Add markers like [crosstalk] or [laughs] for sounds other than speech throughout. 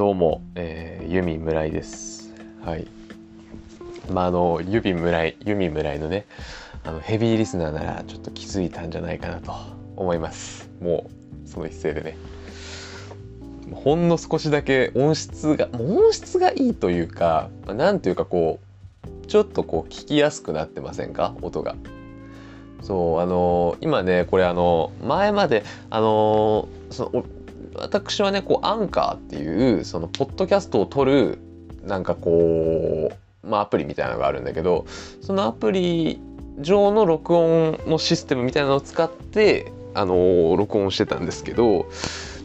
どうも、えー、ユミ村井です。はい。まあ、あの、ユミ村井、ユミ村井のね、あの、ヘビーリスナーならちょっと気づいたんじゃないかなと思います。もう、その一斉でね。ほんの少しだけ音質が、音質がいいというか、ま、なんというかこう、ちょっとこう聞きやすくなってませんか？音が。そうあのー、今ねこれあの前まであのー、その私はねこうアンカーっていうそのポッドキャストを撮るなんかこうまあアプリみたいなのがあるんだけどそのアプリ上の録音のシステムみたいなのを使ってあの、録音してたんですけど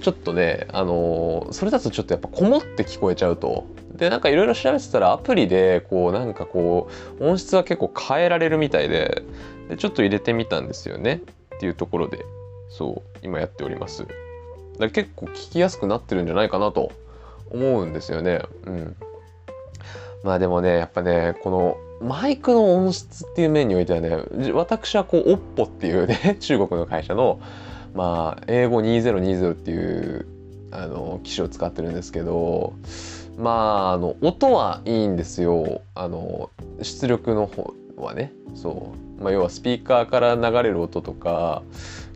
ちょっとねあのそれだとちょっとやっぱこもって聞こえちゃうと。でなんかいろいろ調べてたらアプリでこうなんかこう音質は結構変えられるみたいででちょっと入れてみたんですよねっていうところでそう今やっております。だ結構聞きやすくなってるんじゃないかなと思うんですよね。うん。まあでもね、やっぱね、このマイクの音質っていう面においてはね、私はこう、OPPO っていうね、[laughs] 中国の会社の、まあ、英語2020っていうあの機種を使ってるんですけど、まあ、あの、音はいいんですよ。あの、出力の方はね、そう。まあ、要はスピーカーから流れる音とか、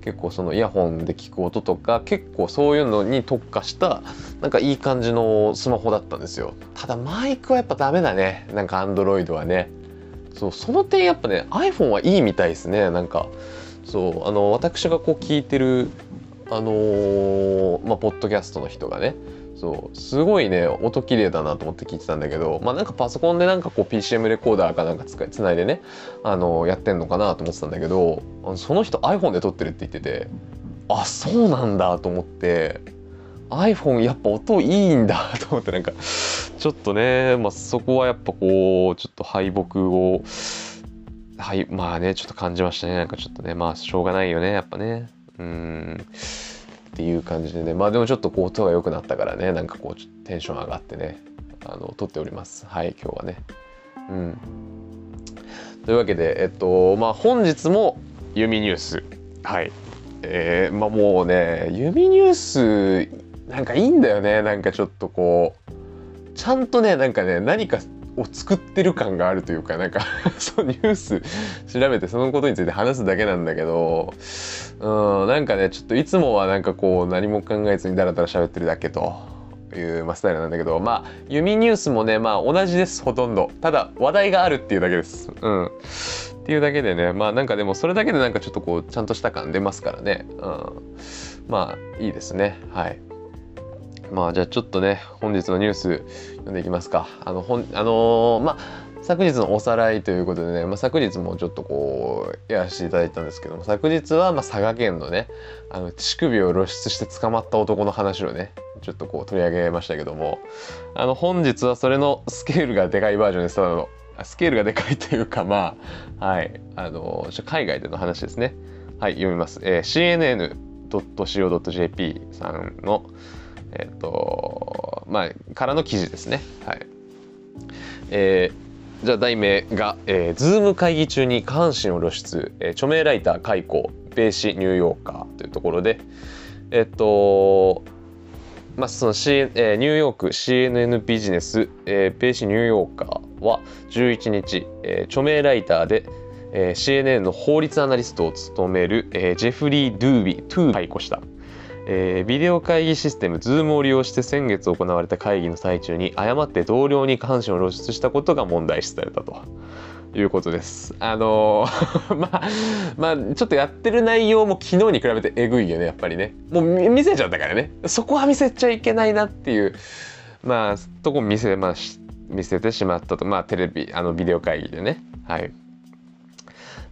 結構そのイヤホンで聞く音とか結構そういうのに特化したなんかいい感じのスマホだったんですよ。ただマイクはやっぱダメだね。なんかアンドロイドはね。そうその点やっぱね iPhone はいいみたいですね。なんかそうあの私がこう聞いてるあのー、まあポッドキャストの人がねそう。すごいね音綺麗だなと思って聞いてたんだけどまあなんかパソコンでなんかこう PCM レコーダーかなんかつつないでねあのやってんのかなと思ってたんだけどその人 iPhone で撮ってるって言っててあそうなんだと思って iPhone やっぱ音いいんだと思ってなんかちょっとね、まあ、そこはやっぱこうちょっと敗北をはいまあねちょっと感じましたね。なんかちょっとねまあしょうがないよねやっぱね。うん。っていう感じでね。まあでもちょっとこう音が良くなったからね。なんかこうテンション上がってね。あの撮っております。はい今日はね。うん。というわけでえっとまあ本日も弓ニュース。はい。えー、まあもうね弓ニュースなんかいいんだよね。なんかちょっとこうちゃんとねなんかね何かを作ってる感があるというかなんか [laughs] そうニュース調べてそのことについて話すだけなんだけどうんなんかねちょっといつもはなんかこう何も考えずにダラダラ喋ってるだけという、ま、スタイルなんだけどまあ弓ニュースもねまあ同じですほとんど。ただ話題があるっていうだけです。うん。っていうだけでねまあなんかでもそれだけでなんかちょっとこうちゃんとした感出ますからね、うん、まあいいですね。はい。まあじゃあちょっとね本日のニュース読んでいきますか。あのほんあのー、まあ昨日のおさらいということでね、まあ、昨日もちょっとこうやらせていただいたんですけども昨日はま佐賀県のねあの乳首を露出して捕まった男の話をねちょっとこう取り上げましたけどもあの本日はそれのスケールがでかいバージョンですただのスケールがでかいというかまあはいあの海外での話ですね。はい読みます、えー、CNN.co.jp さんのえっ、とまあからの記事ですねはいえーじゃあ題名が、えー、ズーム会議中に下半身を露出、えー、著名ライター解雇米紙ニューヨーカーというところでえっとまあその、C えー、ニューヨーク CNN ビジネス、えー、米紙ニューヨーカーは11日、えー、著名ライターで、えー、CNN の法律アナリストを務める、えー、ジェフリー・ドゥービー・トゥー解雇した。えー、ビデオ会議システム Zoom を利用して先月行われた会議の最中に誤って同僚に下半身を露出したことが問題視されたと。いうことです。あのー、[laughs] まあ、まあ、ちょっとやってる内容も昨日に比べてえぐいよね、やっぱりね。もう見せちゃったからね。そこは見せちゃいけないなっていう、まあ、とこ見せ、まあ、見せてしまったと。まあ、テレビ、あの、ビデオ会議でね。はい。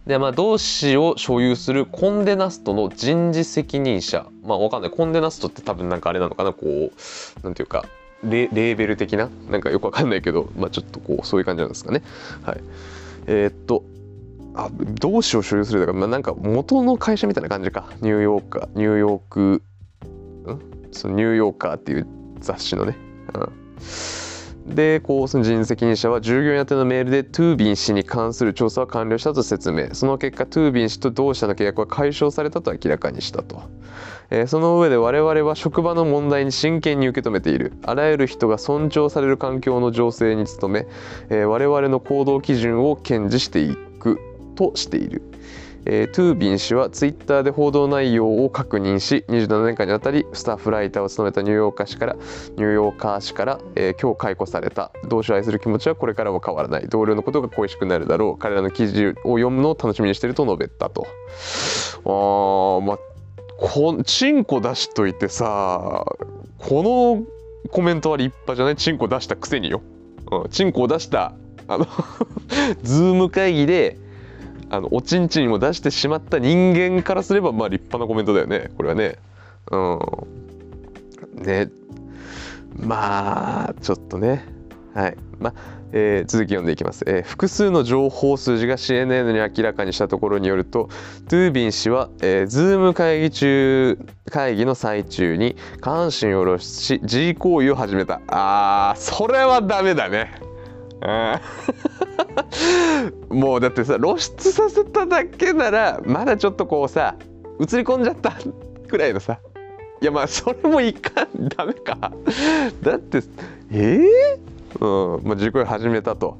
で、まあ、同志を所有するコンデナストの人事責任者。まあ、わかんない。コンデナストって多分なんかあれなのかな、こう、なんていうか、レレーベル的な？なんかよくわかんないけど、まあ、ちょっとこう、そういう感じなんですかね。はい。えー、っと、あ、同志を所有するだから、まあ、なんか元の会社みたいな感じか。ニューヨーカー、ニューヨーク、ん？そのニューヨーカーっていう雑誌のね。うんでこうその人責任者は従業員宛てのメールでトゥービン氏に関する調査は完了したと説明。その結果トゥービン氏と同社の契約は解消されたと明らかにしたと、えー、その上で我々は職場の問題に真剣に受け止めている。あらゆる人が尊重される環境の情勢に努め、えー、我々の行動基準を堅持していくとしている。えー、トゥービン氏はツイッターで報道内容を確認し27年間にわたりスタッフライターを務めたニューヨーカー氏からニューヨーカー氏から、えー、今日解雇された。同志を愛する気持ちはこれからも変わらない。同僚のことが恋しくなるだろう。彼らの記事を読むのを楽しみにしていると述べたと。あまあこチンコ出しといてさこのコメントは立派じゃない？チンコ出したくせによ、うん、チンコを出した。あの [laughs] ズーム会議であのおちんちんを出してしまった人間からすればまあ立派なコメントだよね。これはね。うん。ね。まあちょっとね。はい。まあえー、続き読んでいきます、えー、複数の情報筋が CNN に明らかにしたところによるとトゥービン氏は、えー、ズーム会議中会議の最中に下半身を露出し自慰行為を始めた。あーそれはダメだね。[laughs] もうだってさ露出させただけならまだちょっとこうさ映り込んじゃった [laughs] くらいのさ。いやまあそれもいかん。ダメか。だってええー、うん。まあ自己始めたと、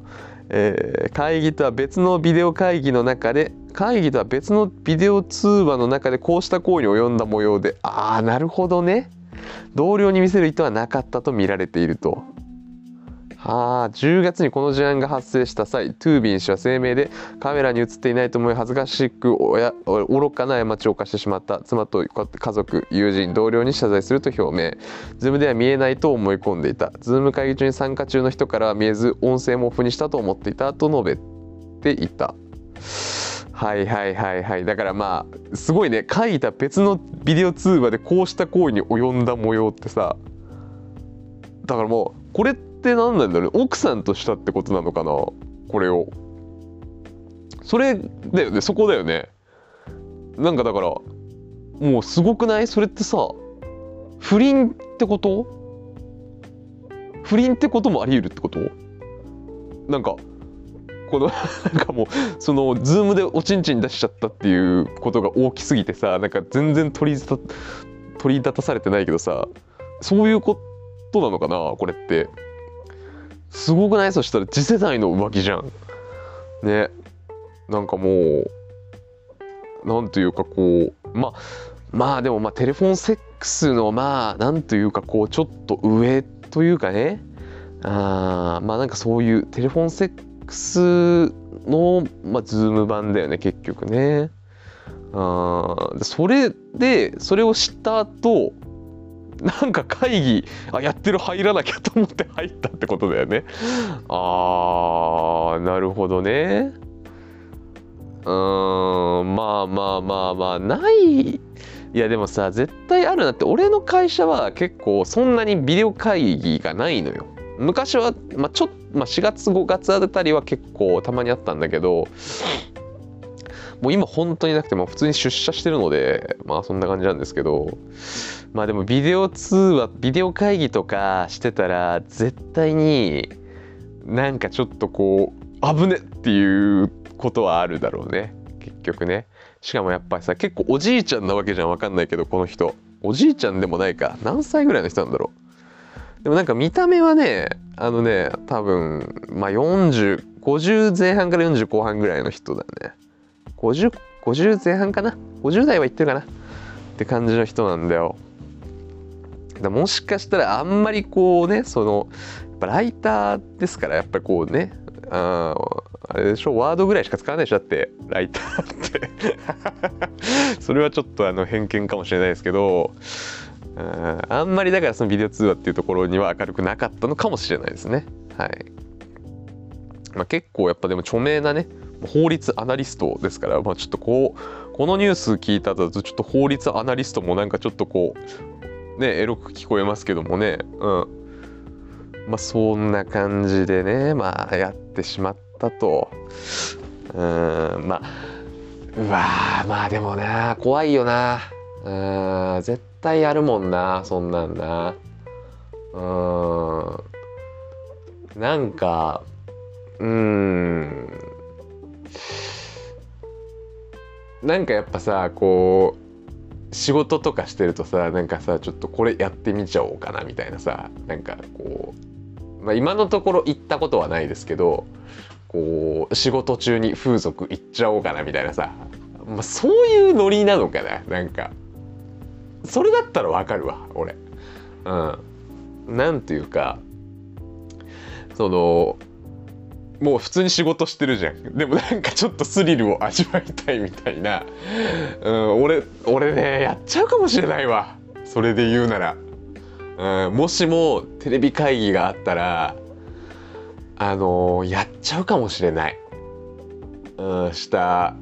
えー、会議とは別のビデオ会議の中で会議とは別のビデオ通話の中でこうした行為に及んだ模様でああなるほどね。同僚に見せる意図はなかったと見られていると。ああ10月にこの事案が発生した際トゥービン氏は声明でカメラに映っていないと思い恥ずかしく愚かな過ちを犯してしまった。妻と家族友人同僚に謝罪すると表明。ズームでは見えないと思い込んでいた。ズーム会議中に参加中の人からは見えず音声もオフにしたと思っていたと述べていた。はいはいはいはい。だからまあすごいね。書いた別のビデオ通話でこうした行為に及んだ模様ってさ。だからもうこれってって何なんだろう奥さんとしたってことなのかな。これを。それだよね。そこだよね。なんかだからもうすごくない？それってさ不倫ってこと？不倫ってこともあり得るってこと？なんかこのなんかもうそのズームでおちんちん出しちゃったっていうことが大きすぎてさなんか全然取り取り立たされてないけどさそういうことなのかな？これって。すごくない？そしたら次世代の浮気じゃん。ね。なんかもう、なんというかこう、まあ、まあでもまあテレフォンセックスのまあ、なんというかこう、ちょっと上というかね、あまあなんかそういうテレフォンセックスの、まあ、ズーム版だよね、結局ね。あそれで、それを知った後、なんか会議あやってる入らなきゃと思って入ったってことだよね。あーなるほどね。うーんまあまあまあまあないいやでもさ絶対あるなって俺の会社は結構そんなにビデオ会議がないのよ。昔は、まあ、ちょっまあ、4月5月あたりは結構たまにあったんだけどもう今本当になくても普通に出社してるのでまあそんな感じなんですけどまあでもビデオ通話ビデオ会議とかしてたら絶対になんかちょっとこう危ねっていうことはあるだろうね。結局ね。しかもやっぱりさ結構おじいちゃんなわけじゃんわかんないけどこの人。おじいちゃんでもないか。何歳ぐらいの人なんだろう。でもなんか見た目はねあのね多分まあ4050前半から40後半ぐらいの人だね。50、50前半かな ?50 代はいってるかな？って感じの人なんだよ。だもしかしたらあんまりこうね、その、やっぱライターですから、やっぱりこうね、ああれでしょワードぐらいしか使わないでしょだってライターって。[laughs] それはちょっとあの偏見かもしれないですけどあんまりだからそのビデオ通話っていうところには明るくなかったのかもしれないですね。はい、まあ、結構やっぱでも著名なね法律アナリストですから、まあ、ちょっとこうこのニュース聞いたとちょっと法律アナリストもなんかちょっとこうねエロく聞こえますけどもね。うん。まあそんな感じでねまあやってしまったと。うん。まあうわまあでもな怖いよな。うん。絶対やるもんなそんなんな。うん。なんかうん。なんかやっぱさこう仕事とかしてるとさなんかさちょっとこれやってみちゃおうかなみたいなさなんかこう、まあ、今のところ行ったことはないですけどこう仕事中に風俗行っちゃおうかなみたいなさ、まあ、そういうノリなのかななんかそれだったらわかるわ俺。うん、なんていうかそのもう普通に仕事してるじゃん。でもなんかちょっとスリルを味わいたいみたいな、うん、俺俺ねやっちゃうかもしれないわ。それで言うなら、うん、もしもテレビ会議があったらあのー、やっちゃうかもしれない、うん、下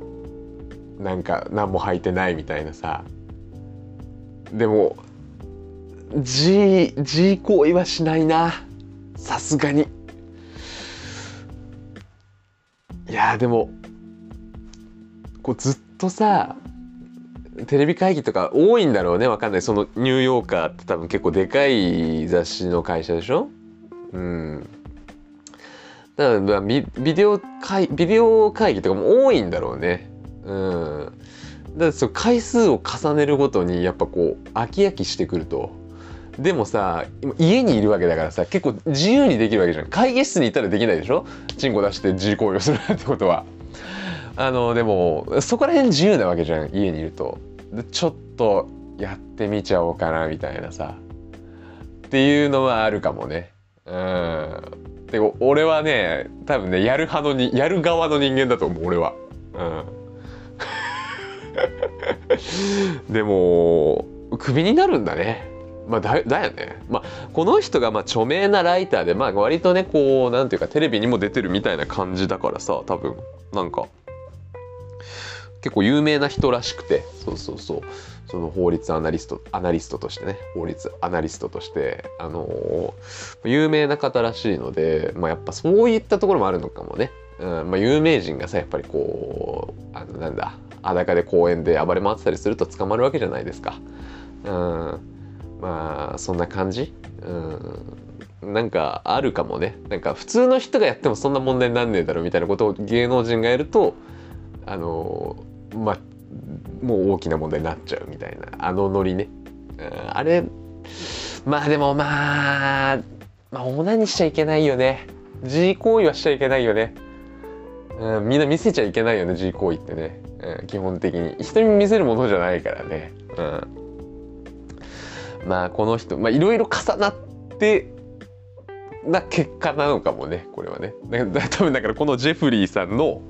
なんか何も履いてないみたいなさ。でも G, G 行為はしないな。さすがに。やでもこうずっとさテレビ会議とか多いんだろうね。わかんない。そのニューヨーカーって多分結構でかい雑誌の会社でしょ？うん。だからビビデオ会ビデオ会議とかも多いんだろうね。うん。だからその回数を重ねるごとにやっぱこう飽き飽きしてくると。でもさ家にいるわけだからさ結構自由にできるわけじゃん。会議室にいたらできないでしょ？チンコ出して自己行為をするってことは。あのでもそこら辺自由なわけじゃん家にいると。ちょっとやってみちゃおうかなみたいなさ。っていうのはあるかもね。うん。で俺はね多分ねやる派のにやる側の人間だと思う俺は。うん。[laughs] でもクビになるんだね。まあだだよね、まあ、この人がまあ著名なライターで、まあ、割とねこうなんていうかテレビにも出てるみたいな感じだからさ多分。なんか結構有名な人らしくて。そうそうそう。その法律アナリストアナリストとしてね。法律アナリストとしてあのー、有名な方らしいので、まあ、やっぱそういったところもあるのかもね、うんまあ、有名人がさやっぱりこうあのなんだ裸で公園で暴れ回ってたりすると捕まるわけじゃないですか。うん。まあそんな感じ？うん。なんかあるかもね。なんか普通の人がやってもそんな問題になんねえだろみたいなことを芸能人がやるとあのまあもう大きな問題になっちゃうみたいな。あのノリね、うん、あれまあでもまあまあオナにしちゃいけないよね。自行為はしちゃいけないよね、うん、みんな見せちゃいけないよね自行為ってね、うん、基本的に。人に見せるものじゃないからね。うん。まあこの人まあいろいろ重なってな結果なのかもねこれはね。多分だからこのジェフリーさんの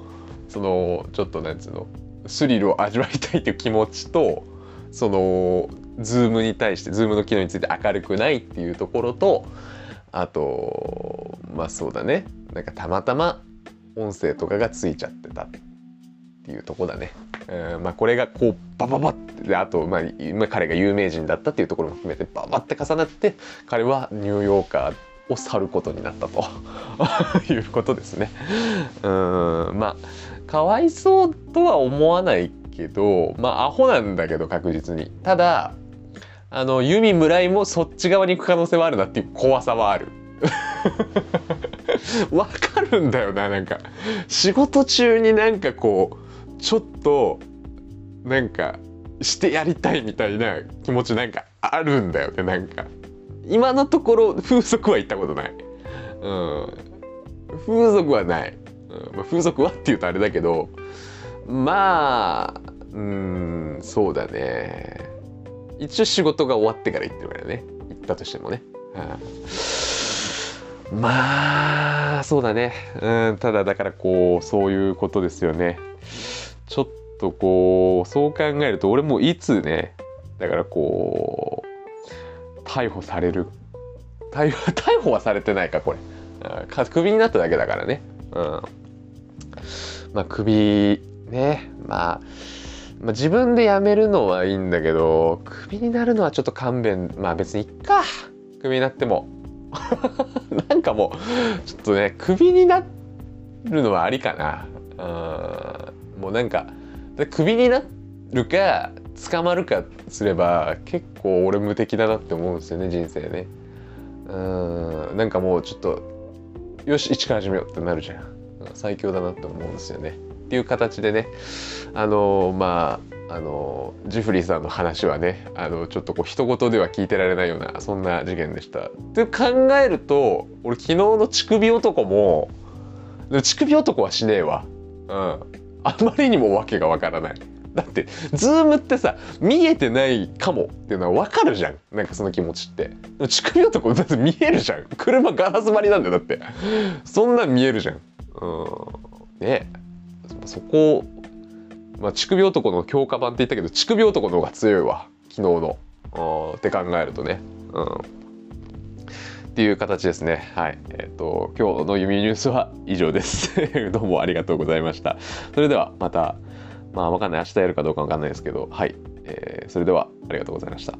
そのちょっとなんつうのスリルを味わいたいという気持ちとそのズームに対してズームの機能について明るくないっていうところとあとまあそうだね。なんかたまたま音声とかがついちゃってた。っていうとこだね。うんまあ、これがこうバババってあと、まあ、彼が有名人だったっていうところも含めてババって重なって彼はニューヨーカーを去ることになったと [laughs] いうことですね。うんまあかわいそうとは思わないけどまあアホなんだけど確実に。ただあのユミ村井もそっち側に行く可能性はあるなっていう怖さはある。[laughs] わかるんだよななんか仕事中になんかこうちょっとなんかしてやりたいみたいな気持ちなんかあるんだよねなんか。今のところ風俗は行ったことない、うん、風俗はない、うん。まあ、風俗はって言うとあれだけどまあうんそうだね。一応仕事が終わってから行ってるからね。行ったとしてもね、うん、まあそうだね、うん、ただだからこうそういうことですよね。ちょっとこうそう考えると俺もいつねだからこう逮捕される [laughs] 逮捕はされてないかこれ。クビになっただけだからね。うん。まあクビね、まあ、まあ自分で辞めるのはいいんだけどクビになるのはちょっと勘弁まあ別にいっか。クビになっても。[laughs] なんかもうちょっとねクビになるのはありかな。うん。もうなんかクビになるか捕まるかすれば結構俺無敵だなって思うんですよね人生ねうんなんかもうちょっとよし一から始めようってなるじゃん最強だなって思うんですよねっていう形でねあのまああのジフリーさんの話はねあのちょっとこう人事では聞いてられないようなそんな事件でした。って考えると俺昨日の乳首男も乳首男はしねえわ。うん。あまりにも訳がわからない。だってズームってさ見えてないかもっていうのは分かるじゃん。なんかその気持ちって。乳首男だって見えるじゃん。車ガラス張りなんだよだって。そんなん見えるじゃん。うん。ね。そこまあ、乳首男の強化版って言ったけど乳首男の方が強いわ。昨日の。って考えるとね。うん、っていう形ですね。はい。えっ、ー、と今日の弓ニュースは以上です。[laughs] どうもありがとうございました。それではまたまあわかんない明日やるかどうかわかんないですけどはい、えー、それではありがとうございました。